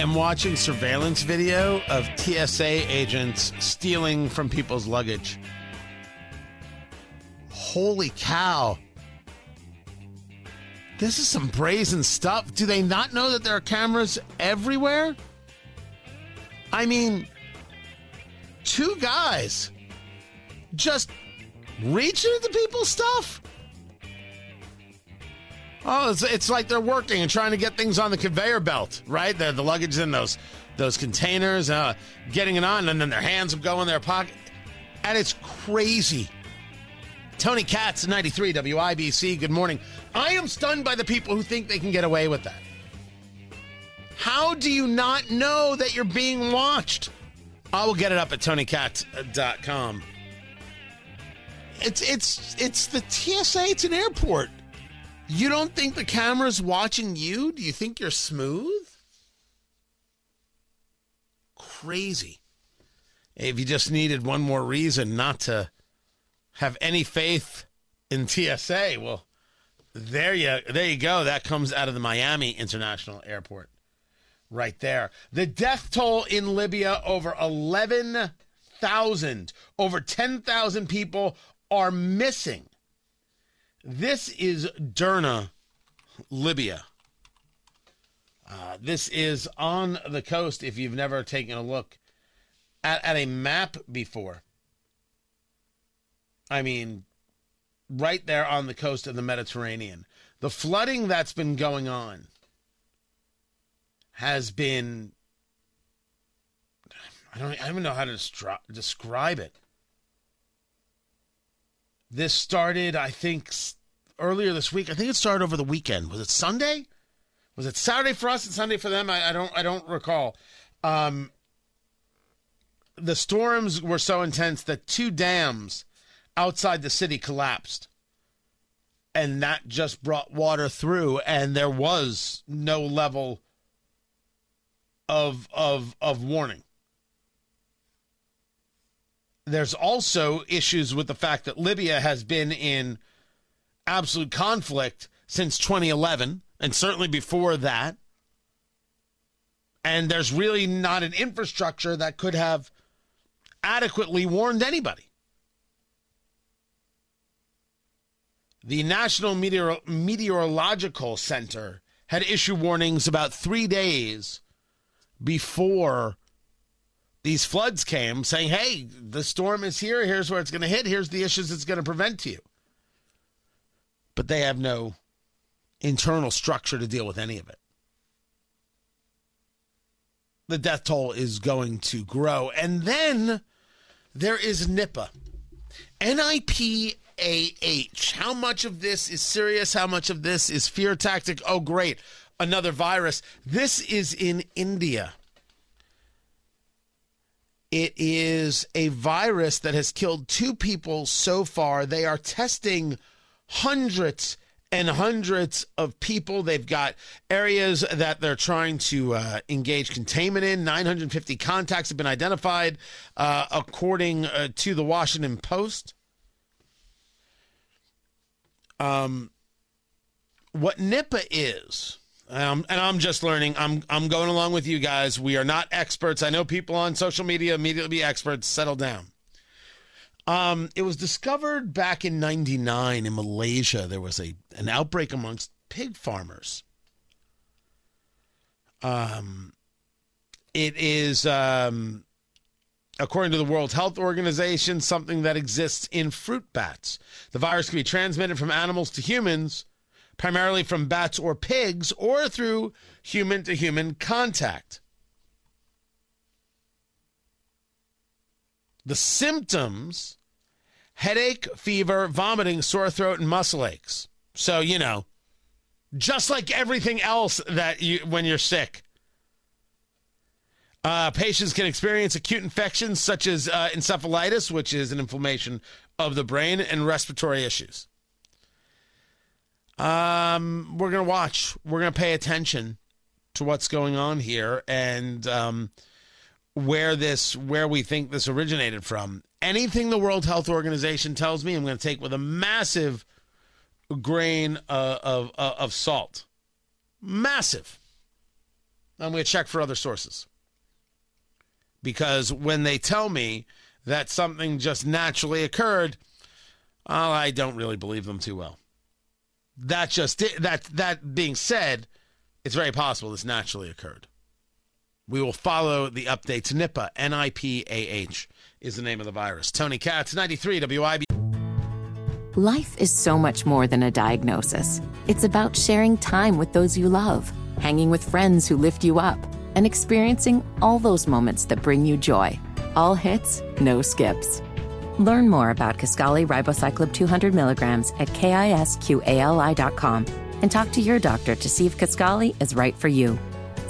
am watching surveillance video of TSA agents stealing from people's luggage. Holy cow. This is some brazen stuff. Do they not know that there are cameras everywhere? I mean, two guys just reaching into people's stuff? Oh, it's, it's like they're working and trying to get things on the conveyor belt, right? The, the luggage in those those containers, uh, getting it on, and then their hands go in their pocket. And it's crazy. Tony Katz, 93 WIBC, good morning. I am stunned by the people who think they can get away with that. How do you not know that you're being watched? I will get it up at TonyKatz.com. It's it's it's the TSA. It's an airport. You don't think the camera's watching you? Do you think you're smooth? Crazy. If you just needed one more reason not to have any faith in TSA, well, there you there you go. That comes out of the Miami International Airport. Right there. The death toll in Libya over 11,000. Over 10,000 people are missing. This is Derna, Libya. Uh, this is on the coast if you've never taken a look at, at a map before. I mean, right there on the coast of the Mediterranean. The flooding that's been going on has been. I don't, I don't even know how to describe it. This started, I think, earlier this week. I think it started over the weekend. Was it Sunday? Was it Saturday for us and Sunday for them? I, I don't. I don't recall. Um, the storms were so intense that two dams outside the city collapsed, and that just brought water through, and there was no level of of of warning there's also issues with the fact that Libya has been in absolute conflict since 2011 and certainly before that. And there's really not an infrastructure that could have adequately warned anybody. The National Meteor- Meteorological Center had issued warnings about three days before these floods came saying, hey, the storm is here. Here's where it's going to hit. Here's the issues it's going to prevent you. But they have no internal structure to deal with any of it. The death toll is going to grow. And then there is NIPA. NIPAH. How much of this is serious? How much of this is fear tactic? Oh, great. Another virus. This is in India. It is a virus that has killed two people so far. They are testing hundreds and hundreds of people. They've got areas that they're trying to uh, engage containment in. 950 contacts have been identified, uh, according uh, to the Washington Post. Um, what Nipah is um, and I'm just learning. I'm I'm going along with you guys. We are not experts. I know people on social media immediately be experts. Settle down. Um, it was discovered back in '99 in Malaysia. There was a an outbreak amongst pig farmers. Um, it is um, according to the World Health Organization, something that exists in fruit bats. The virus can be transmitted from animals to humans primarily from bats or pigs, or through human to human contact. The symptoms headache, fever, vomiting, sore throat, and muscle aches. So, you know, just like everything else that you when you're sick. Uh, patients can experience acute infections such as uh, encephalitis, which is an inflammation of the brain, and respiratory issues. Um, we're gonna watch. We're gonna pay attention to what's going on here and um, where this, where we think this originated from. Anything the World Health Organization tells me, I'm going to take with a massive grain uh, of uh, of salt. Massive. I'm going to check for other sources because when they tell me that something just naturally occurred, well, I don't really believe them too well. That just that that being said, it's very possible this naturally occurred. We will follow the updates. Nipah, N I P A H, is the name of the virus. Tony Katz, 93 WIB. Life is so much more than a diagnosis. It's about sharing time with those you love, hanging with friends who lift you up, and experiencing all those moments that bring you joy. All hits, no skips. Learn more about Kisqali Ribociclib 200 milligrams at kisqali.com and talk to your doctor to see if Kisqali is right for you.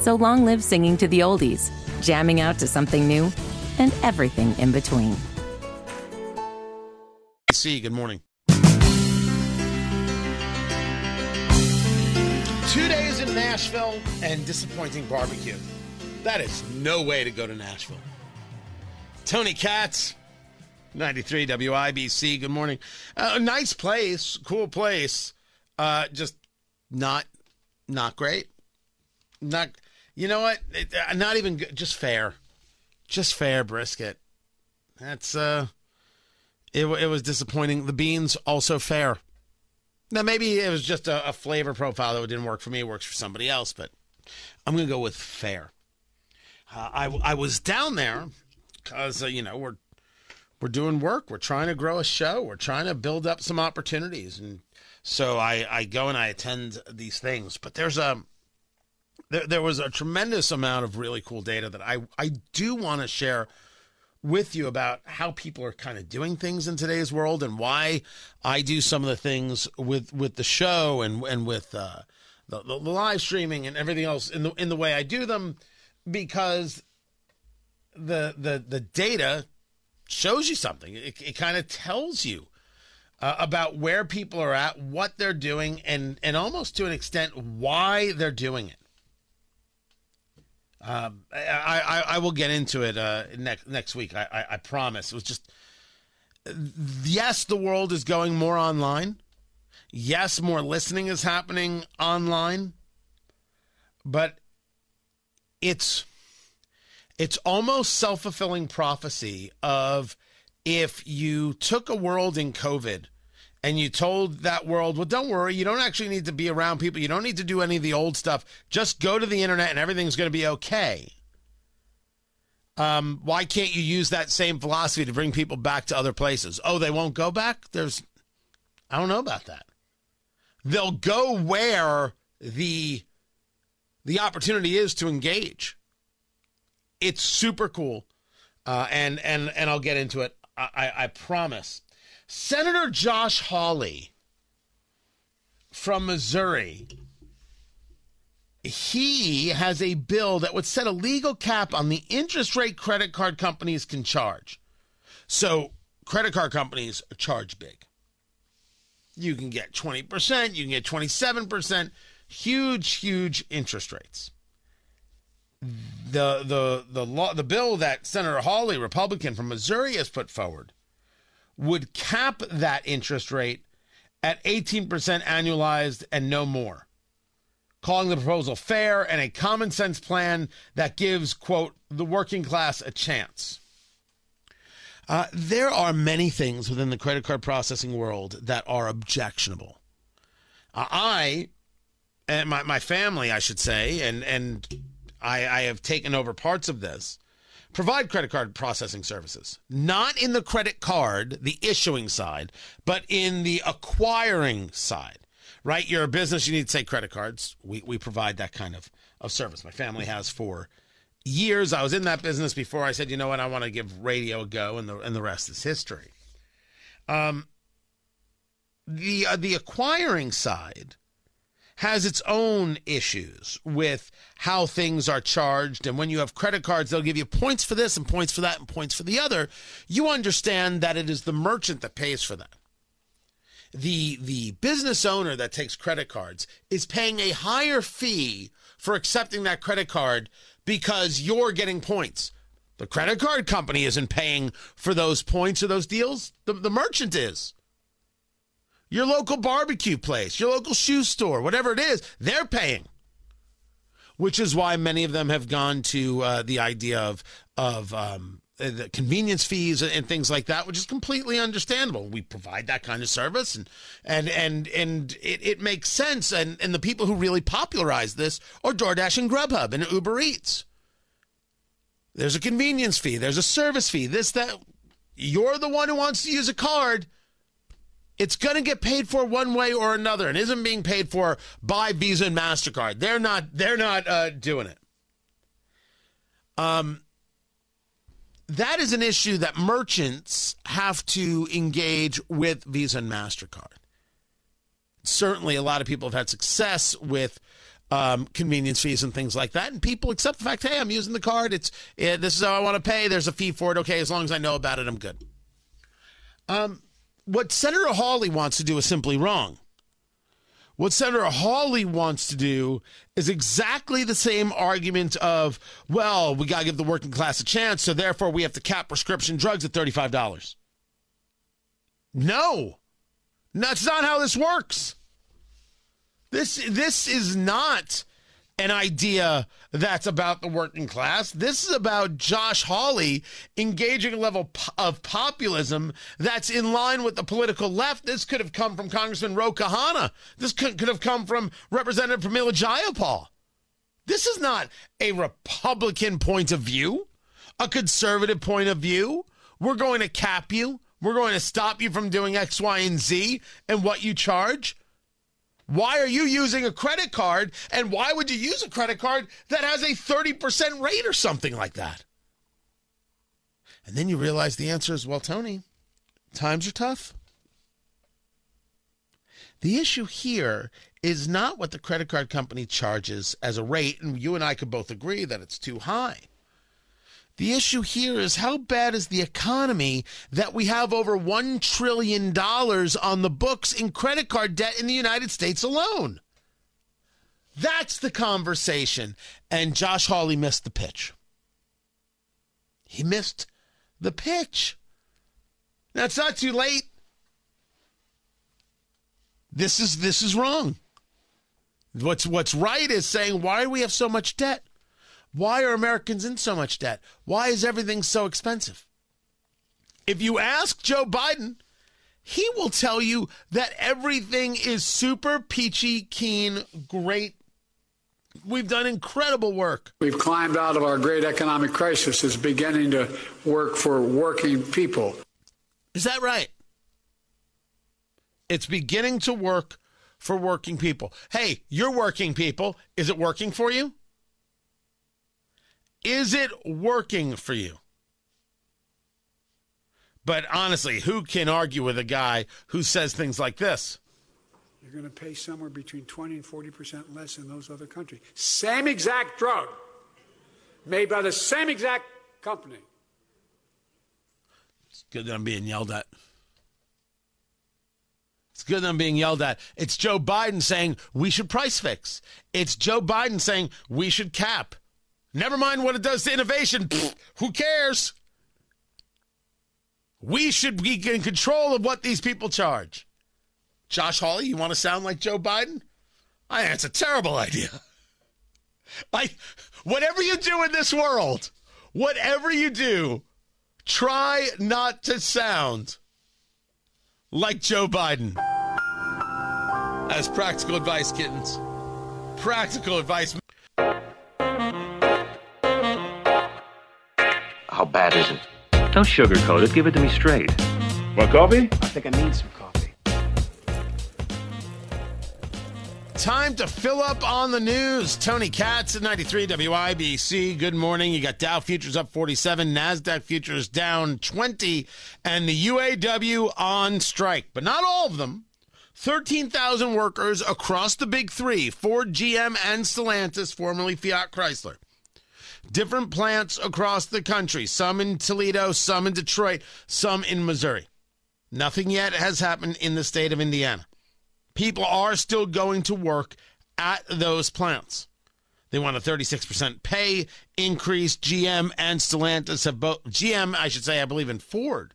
So long live singing to the oldies, jamming out to something new, and everything in between. See, good morning. Two days in Nashville and disappointing barbecue. That is no way to go to Nashville. Tony Katz, 93 WIBC. Good morning. Uh, nice place, cool place. Uh, just not, not great. Not, you know what? Uh, not even good. Just fair. Just fair brisket. That's uh, it. It was disappointing. The beans also fair. Now maybe it was just a, a flavor profile that didn't work for me. It works for somebody else, but I'm gonna go with fair. Uh, I I was down there because uh, you know we're we're doing work. We're trying to grow a show. We're trying to build up some opportunities, and so I I go and I attend these things. But there's a there, there was a tremendous amount of really cool data that I I do want to share with you about how people are kind of doing things in today's world and why I do some of the things with with the show and and with uh, the, the live streaming and everything else in the in the way I do them because the the the data shows you something. It, it kind of tells you uh, about where people are at, what they're doing, and and almost to an extent why they're doing it. Um, I, I, I will get into it uh, next next week. I, I, I promise. It was just yes, the world is going more online. Yes, more listening is happening online, but it's it's almost self fulfilling prophecy of if you took a world in COVID and you told that world, well, don't worry, you don't actually need to be around people. You don't need to do any of the old stuff. Just go to the internet and everything's going to be okay. Um, why can't you use that same philosophy to bring people back to other places? Oh, they won't go back? There's, I don't know about that. They'll go where the the opportunity is to engage. It's super cool, uh, and and and I'll get into it. I, I, I promise. Senator Josh Hawley from Missouri. He has a bill that would set a legal cap on the interest rate credit card companies can charge. So, credit card companies charge big. You can get 20%, you can get 27%, huge, huge interest rates the the the law the bill that Senator Hawley, Republican from Missouri, has put forward would cap that interest rate at 18% annualized and no more. Calling the proposal fair and a common sense plan that gives, quote, the working class a chance. Uh, there are many things within the credit card processing world that are objectionable. Uh, I and my, my family, I should say, and, and I, I have taken over parts of this, provide credit card processing services, not in the credit card, the issuing side, but in the acquiring side, right? You're a business, you need to take credit cards. We, we provide that kind of, of service. My family has for years. I was in that business before I said, you know what, I want to give radio a go, and the and the rest is history. Um, the uh, the acquiring side has its own issues with how things are charged. And when you have credit cards, they'll give you points for this and points for that and points for the other. You understand that it is the merchant that pays for that. The, the business owner that takes credit cards is paying a higher fee for accepting that credit card because you're getting points. The credit card company isn't paying for those points or those deals, the, the merchant is your local barbecue place, your local shoe store, whatever it is, they're paying. Which is why many of them have gone to uh, the idea of of um, the convenience fees and things like that, which is completely understandable. We provide that kind of service, and and and and it, it makes sense. And and the people who really popularize this are DoorDash and Grubhub and Uber Eats. There's a convenience fee. There's a service fee. This that. You're the one who wants to use a card it's going to get paid for one way or another and isn't being paid for by Visa and Mastercard. They're not they're not uh, doing it. Um that is an issue that merchants have to engage with Visa and Mastercard. Certainly a lot of people have had success with um, convenience fees and things like that. And people accept the fact, hey, I'm using the card. It's it, this is how I want to pay. There's a fee for it. Okay, as long as I know about it, I'm good. Um, what Senator Hawley wants to do is simply wrong. What Senator Hawley wants to do is exactly the same argument of, well, we got to give the working class a chance, so therefore we have to cap prescription drugs at $35. No, that's not how this works. This this is not an idea that's about the working class. This is about Josh Hawley engaging a level of populism that's in line with the political left. This could have come from Congressman Ro Khanna. This could, could have come from Representative Pramila Jayapal. This is not a Republican point of view, a conservative point of view. We're going to cap you. We're going to stop you from doing X, Y, and Z and what you charge. Why are you using a credit card? And why would you use a credit card that has a 30% rate or something like that? And then you realize the answer is well, Tony, times are tough. The issue here is not what the credit card company charges as a rate, and you and I could both agree that it's too high. The issue here is how bad is the economy that we have over $1 trillion on the books in credit card debt in the United States alone? That's the conversation. And Josh Hawley missed the pitch. He missed the pitch. Now it's not too late. This is this is wrong. What's what's right is saying why do we have so much debt? Why are Americans in so much debt? Why is everything so expensive? If you ask Joe Biden, he will tell you that everything is super peachy keen, great. We've done incredible work. We've climbed out of our great economic crisis. It's beginning to work for working people. Is that right? It's beginning to work for working people. Hey, you're working people. Is it working for you? Is it working for you? But honestly, who can argue with a guy who says things like this? You're going to pay somewhere between 20 and 40 percent less in those other countries. Same exact drug, made by the same exact company. It's good that I'm being yelled at. It's good that I'm being yelled at. It's Joe Biden saying we should price fix. It's Joe Biden saying we should cap. Never mind what it does to innovation. Pfft, who cares? We should be in control of what these people charge. Josh Hawley, you want to sound like Joe Biden? I think it's a terrible idea. Like, whatever you do in this world, whatever you do, try not to sound like Joe Biden. As practical advice, kittens. Practical advice. How bad is it? Don't sugarcoat it. Give it to me straight. Want coffee? I think I need some coffee. time to fill up on the news. Tony Katz at 93 WIBC. Good morning. You got Dow futures up 47, NASDAQ futures down 20, and the UAW on strike. But not all of them. 13,000 workers across the big three Ford, GM, and Stellantis, formerly Fiat Chrysler. Different plants across the country, some in Toledo, some in Detroit, some in Missouri. Nothing yet has happened in the state of Indiana. People are still going to work at those plants. They want a 36% pay increase. GM and Stellantis have both, GM, I should say, I believe in Ford,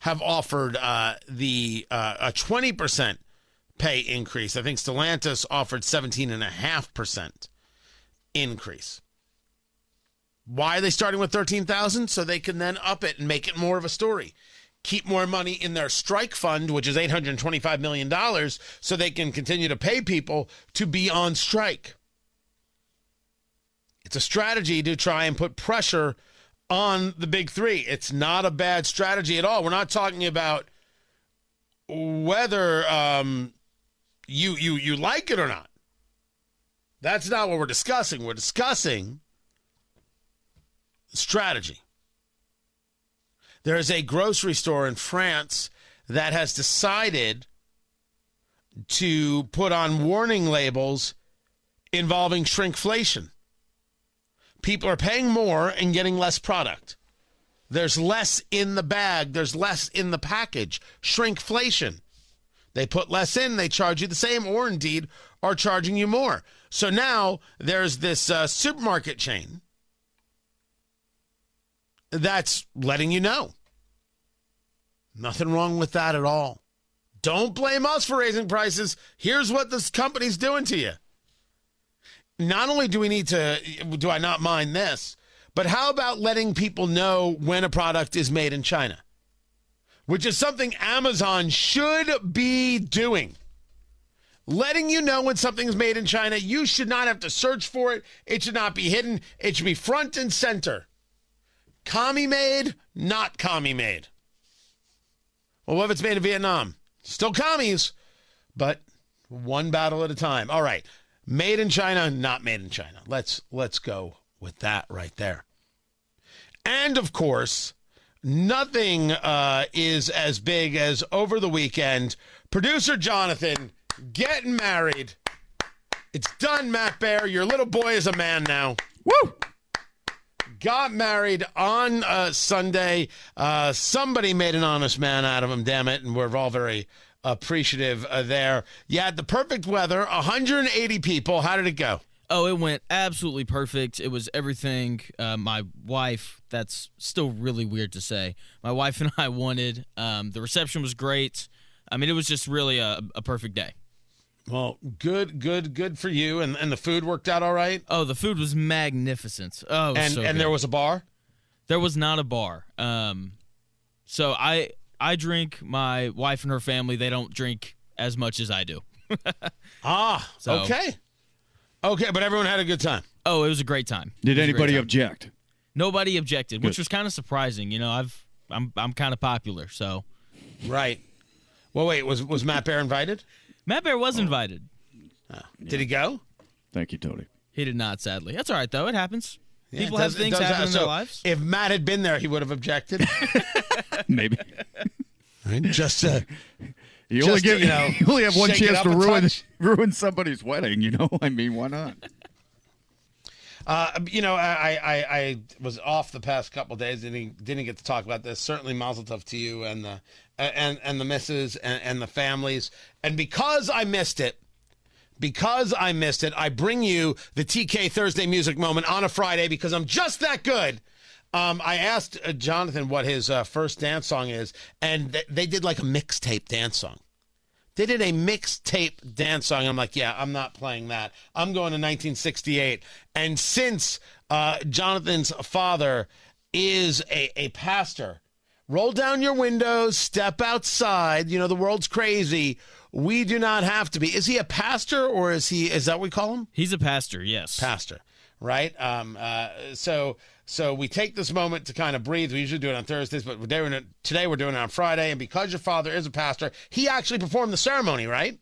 have offered uh, the uh, a 20% pay increase. I think Stellantis offered 17.5% increase. Why are they starting with 13,000? So they can then up it and make it more of a story. Keep more money in their strike fund, which is $825 million, so they can continue to pay people to be on strike. It's a strategy to try and put pressure on the big three. It's not a bad strategy at all. We're not talking about whether um, you you you like it or not. That's not what we're discussing. We're discussing strategy. There is a grocery store in France that has decided to put on warning labels involving shrinkflation. People are paying more and getting less product. There's less in the bag, there's less in the package. Shrinkflation. They put less in, they charge you the same, or indeed are charging you more. So now there's this uh, supermarket chain that's letting you know. Nothing wrong with that at all. Don't blame us for raising prices. Here's what this company's doing to you. Not only do we need to, do I not mind this, but how about letting people know when a product is made in China? Which is something Amazon should be doing. Letting you know when something's made in China, you should not have to search for it. It should not be hidden. It should be front and center. Commie made, not commie made. Well, what if it's made in Vietnam? Still commies, but one battle at a time. All right. Made in China, not made in China. Let's let's go with that right there. And of course, nothing uh, is as big as over the weekend. Producer Jonathan getting married. It's done, Matt Bear. Your little boy is a man now. Woo! Got married on uh, Sunday. Uh, somebody made an honest man out of him, damn it. And we're all very appreciative uh, there. You had the perfect weather, 180 people. How did it go? Oh, it went absolutely perfect. It was everything uh, my wife, that's still really weird to say, my wife and I wanted. Um, the reception was great. I mean, it was just really a, a perfect day. Well, good, good, good for you. And and the food worked out all right. Oh, the food was magnificent. Oh, and so and good. there was a bar. there was not a bar. Um, so I I drink. My wife and her family they don't drink as much as I do. Ah, So- okay, okay. But everyone had a good time. Oh, it was a great time. Did It was a great anybody time. object? Nobody objected, which was kind of surprising. You know, I've I'm I'm kind of popular, so Right. Well, wait. Was was Matt Bear invited? Matt Bear was invited. Did he go? Thank you, Tony. He did not, sadly. That's all right though. It happens. Yeah, People it have it things does happen in so their lives. If Matt had been there, he would have objected. Maybe. Just uh, You Just only to, get you know, you only have one shake it chance up to a ruin touch. ruin somebody's wedding. You know, I mean, why not? Uh, you know, I, I, I was off the past couple days. Didn't didn't get to talk about this. Certainly, Mazel Tov to you and the and and the misses and, and the families. And because I missed it, because I missed it, I bring you the TK Thursday music moment on a Friday because I'm just that good. Um, I asked uh, Jonathan what his uh, first dance song is, and th- they did like a mixtape dance song. They did a mixtape dance song. I'm like, yeah, I'm not playing that. I'm going to 1968. And since uh, Jonathan's father is a, a pastor, roll down your windows, step outside. You know, the world's crazy. We do not have to be. Is he a pastor or is he, is that what we call him? He's a pastor, yes. pastor, right? Um, uh, so so we take this moment to kind of breathe. We usually do it on Thursdays, but we're doing it today. We're doing it on Friday, and because your father is a pastor, he actually performed the ceremony, right?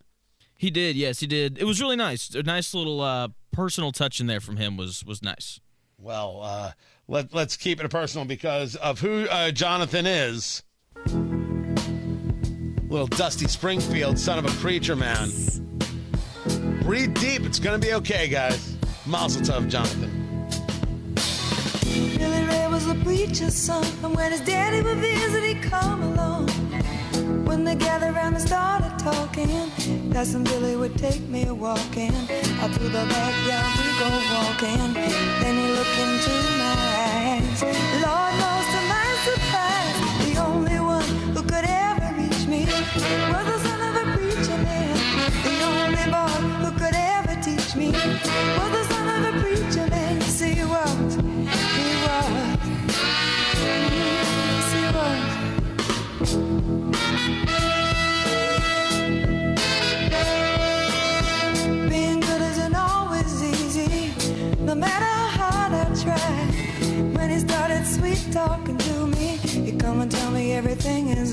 He did, yes, he did. It was really nice. A nice little uh, personal touch in there from him was was nice. Well, uh, let, let's keep it personal because of who uh, Jonathan is. Little Dusty Springfield, son of a preacher man. Breathe deep. It's going to be okay, guys. Mazel tov, Jonathan. Billy Ray was a preacher's son, and when his daddy would visit, he'd come along. When they gathered around and started talking, when Billy would take me a walking. Out through the backyard we go walking. Then he looked into my. Lord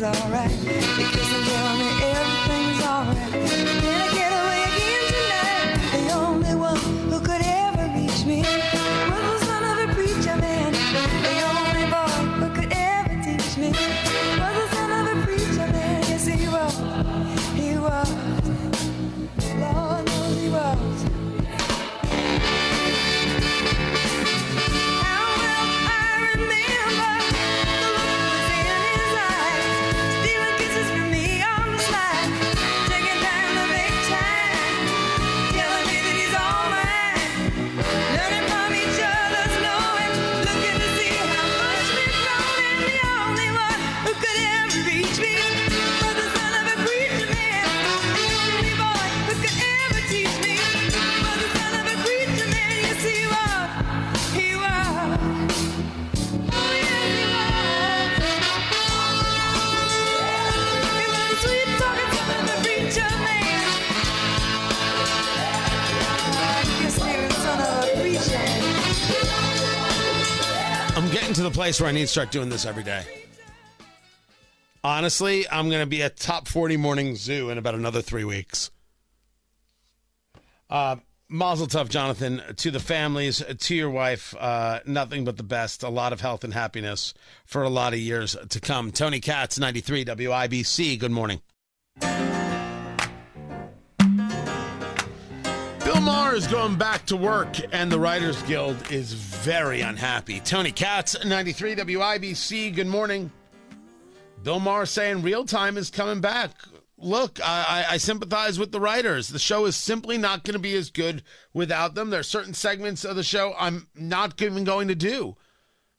alright. To the place where I need to start doing this every day. Honestly, I'm going to be a top 40 morning zoo in about another three weeks. Uh, Mazel tov, Jonathan, to the families, to your wife, uh, nothing but the best. A lot of health and happiness for a lot of years to come. Tony Katz, 93 WIBC. Good morning. Is going back to work, and the Writers Guild is very unhappy. Tony Katz, 93 WIBC. Good morning. Bill Maher saying real time is coming back. Look, I, I, I sympathize with the writers. The show is simply not going to be as good without them. There are certain segments of the show I'm not even going to do.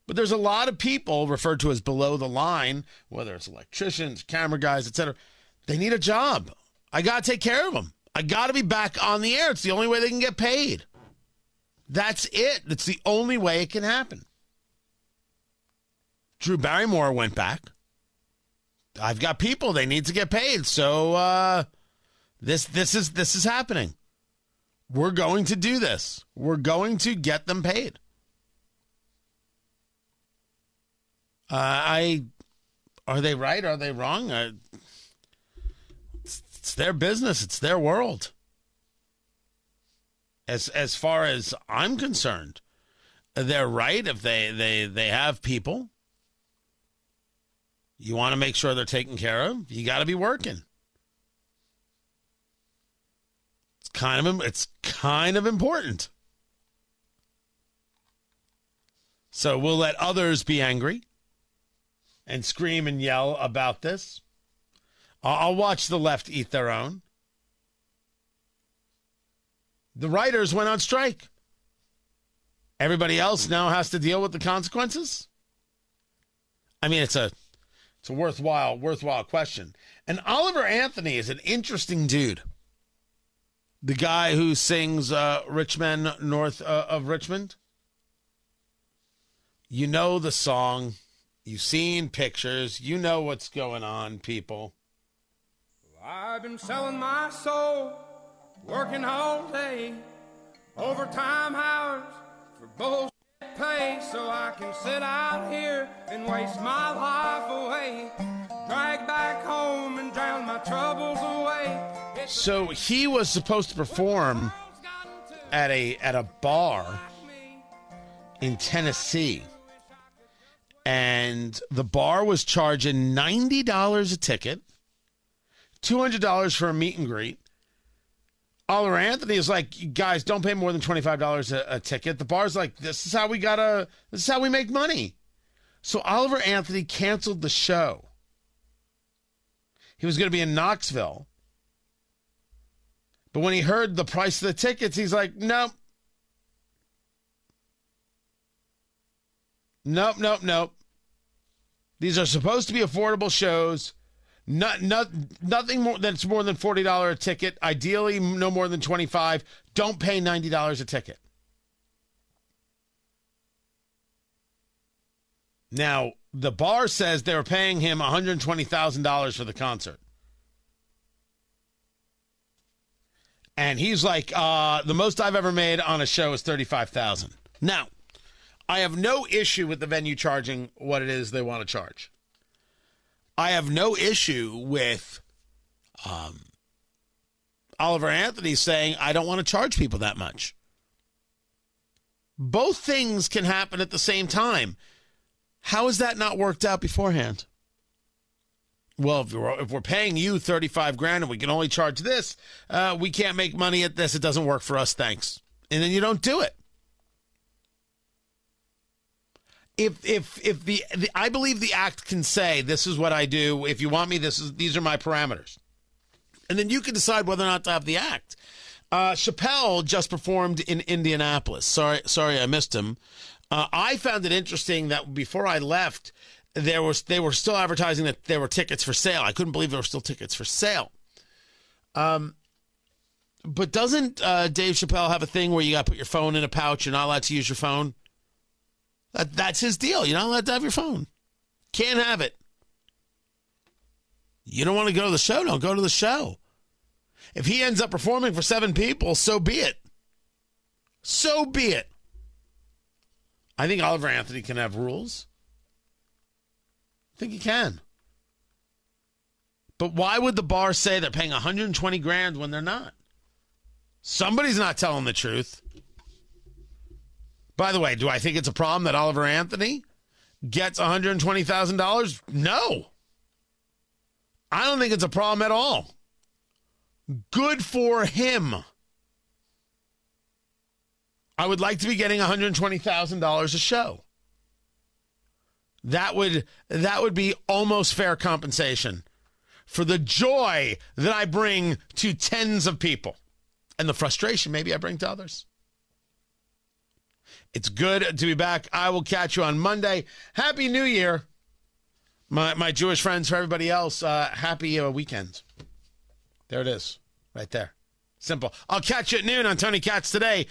But there's a lot of people referred to as below the line, whether it's electricians, camera guys, etc. They need a job. I got to take care of them. I got to be back on the air. It's the only way they can get paid. That's it. That's the only way it can happen. Drew Barrymore went back. I've got people they need to get paid. So uh this this is this is happening. We're going to do this. We're going to get them paid. Uh, I are they right? Are they wrong? Uh, it's, their business. It's their world. As as far as I'm concerned, they're right if they they they have people. You want to make sure they're taken care of. You got to be working. It's kind of it's kind of important. So we'll let others be angry and scream and yell about this. I'll watch the left eat their own. The writers went on strike. Everybody else now has to deal with the consequences. I mean, it's a it's a worthwhile worthwhile question. And Oliver Anthony is an interesting dude. The guy who sings uh, "Rich Men North uh, of Richmond." You know the song. You've seen pictures. You know what's going on, people. I've been selling my soul, working all day, overtime hours for bullshit pay, so I can sit out here and waste my life away. drag back home and drown my troubles away. So he was supposed to perform at a at a bar in Tennessee. And the bar was charging $90 a ticket, $200 for a meet and greet. Oliver Anthony is like, guys, don't pay more than $25 a, ticket. The bar's like, this is how we gotta, this is how we make money. So Oliver Anthony canceled the show. He was going to be in Knoxville. But when he heard the price of the tickets, he's like, nope. Nope, nope, nope. These are supposed to be affordable shows. Not, not, nothing more that's more than $40 a ticket. Ideally, no more than 25 Don't pay $90 a ticket. Now, the bar says they were paying him $120,000 for the concert. And he's like, uh, the most I've ever made on a show is 35000 Now, I have no issue with the venue charging what it is they want to charge. I have no issue with um, Oliver Anthony saying, I don't want to charge people that much. Both things can happen at the same time. How is that not worked out beforehand? Well, if we're, if we're paying you 35 grand and we can only charge this, uh, we can't make money at this. It doesn't work for us. Thanks. And then you don't do it. If if if the, the I believe the act can say this is what I do. If you want me, this is these are my parameters, and then you can decide whether or not to have the act. Uh, Chappelle just performed in Indianapolis. Sorry, sorry, I missed him. Uh, I found it interesting that before I left, there was they were still advertising that there were tickets for sale. I couldn't believe there were still tickets for sale. Um, but doesn't uh, Dave Chappelle have a thing where you got to put your phone in a pouch? You're not allowed to use your phone. That, that's his deal. You're not allowed to have your phone. Can't have it. You don't want to go to the show? Don't go to the show. If he ends up performing for seven people, so be it. So be it. I think Oliver Anthony can have rules. I think he can. But why would the bar say they're paying 120 grand when they're not? Somebody's not telling the truth. By the way, do I think it's a problem that Oliver Anthony gets $120,000? No. I don't think it's a problem at all. Good for him. I would like to be getting $120,000 a show. That would that would be almost fair compensation for the joy that I bring to tens of people and the frustration maybe I bring to others. It's good to be back. I will catch you on Monday. Happy New Year. My my Jewish friends for everybody else, uh, happy uh, weekend. There it is. Right there. Simple. I'll catch you at noon on Tony Katz today.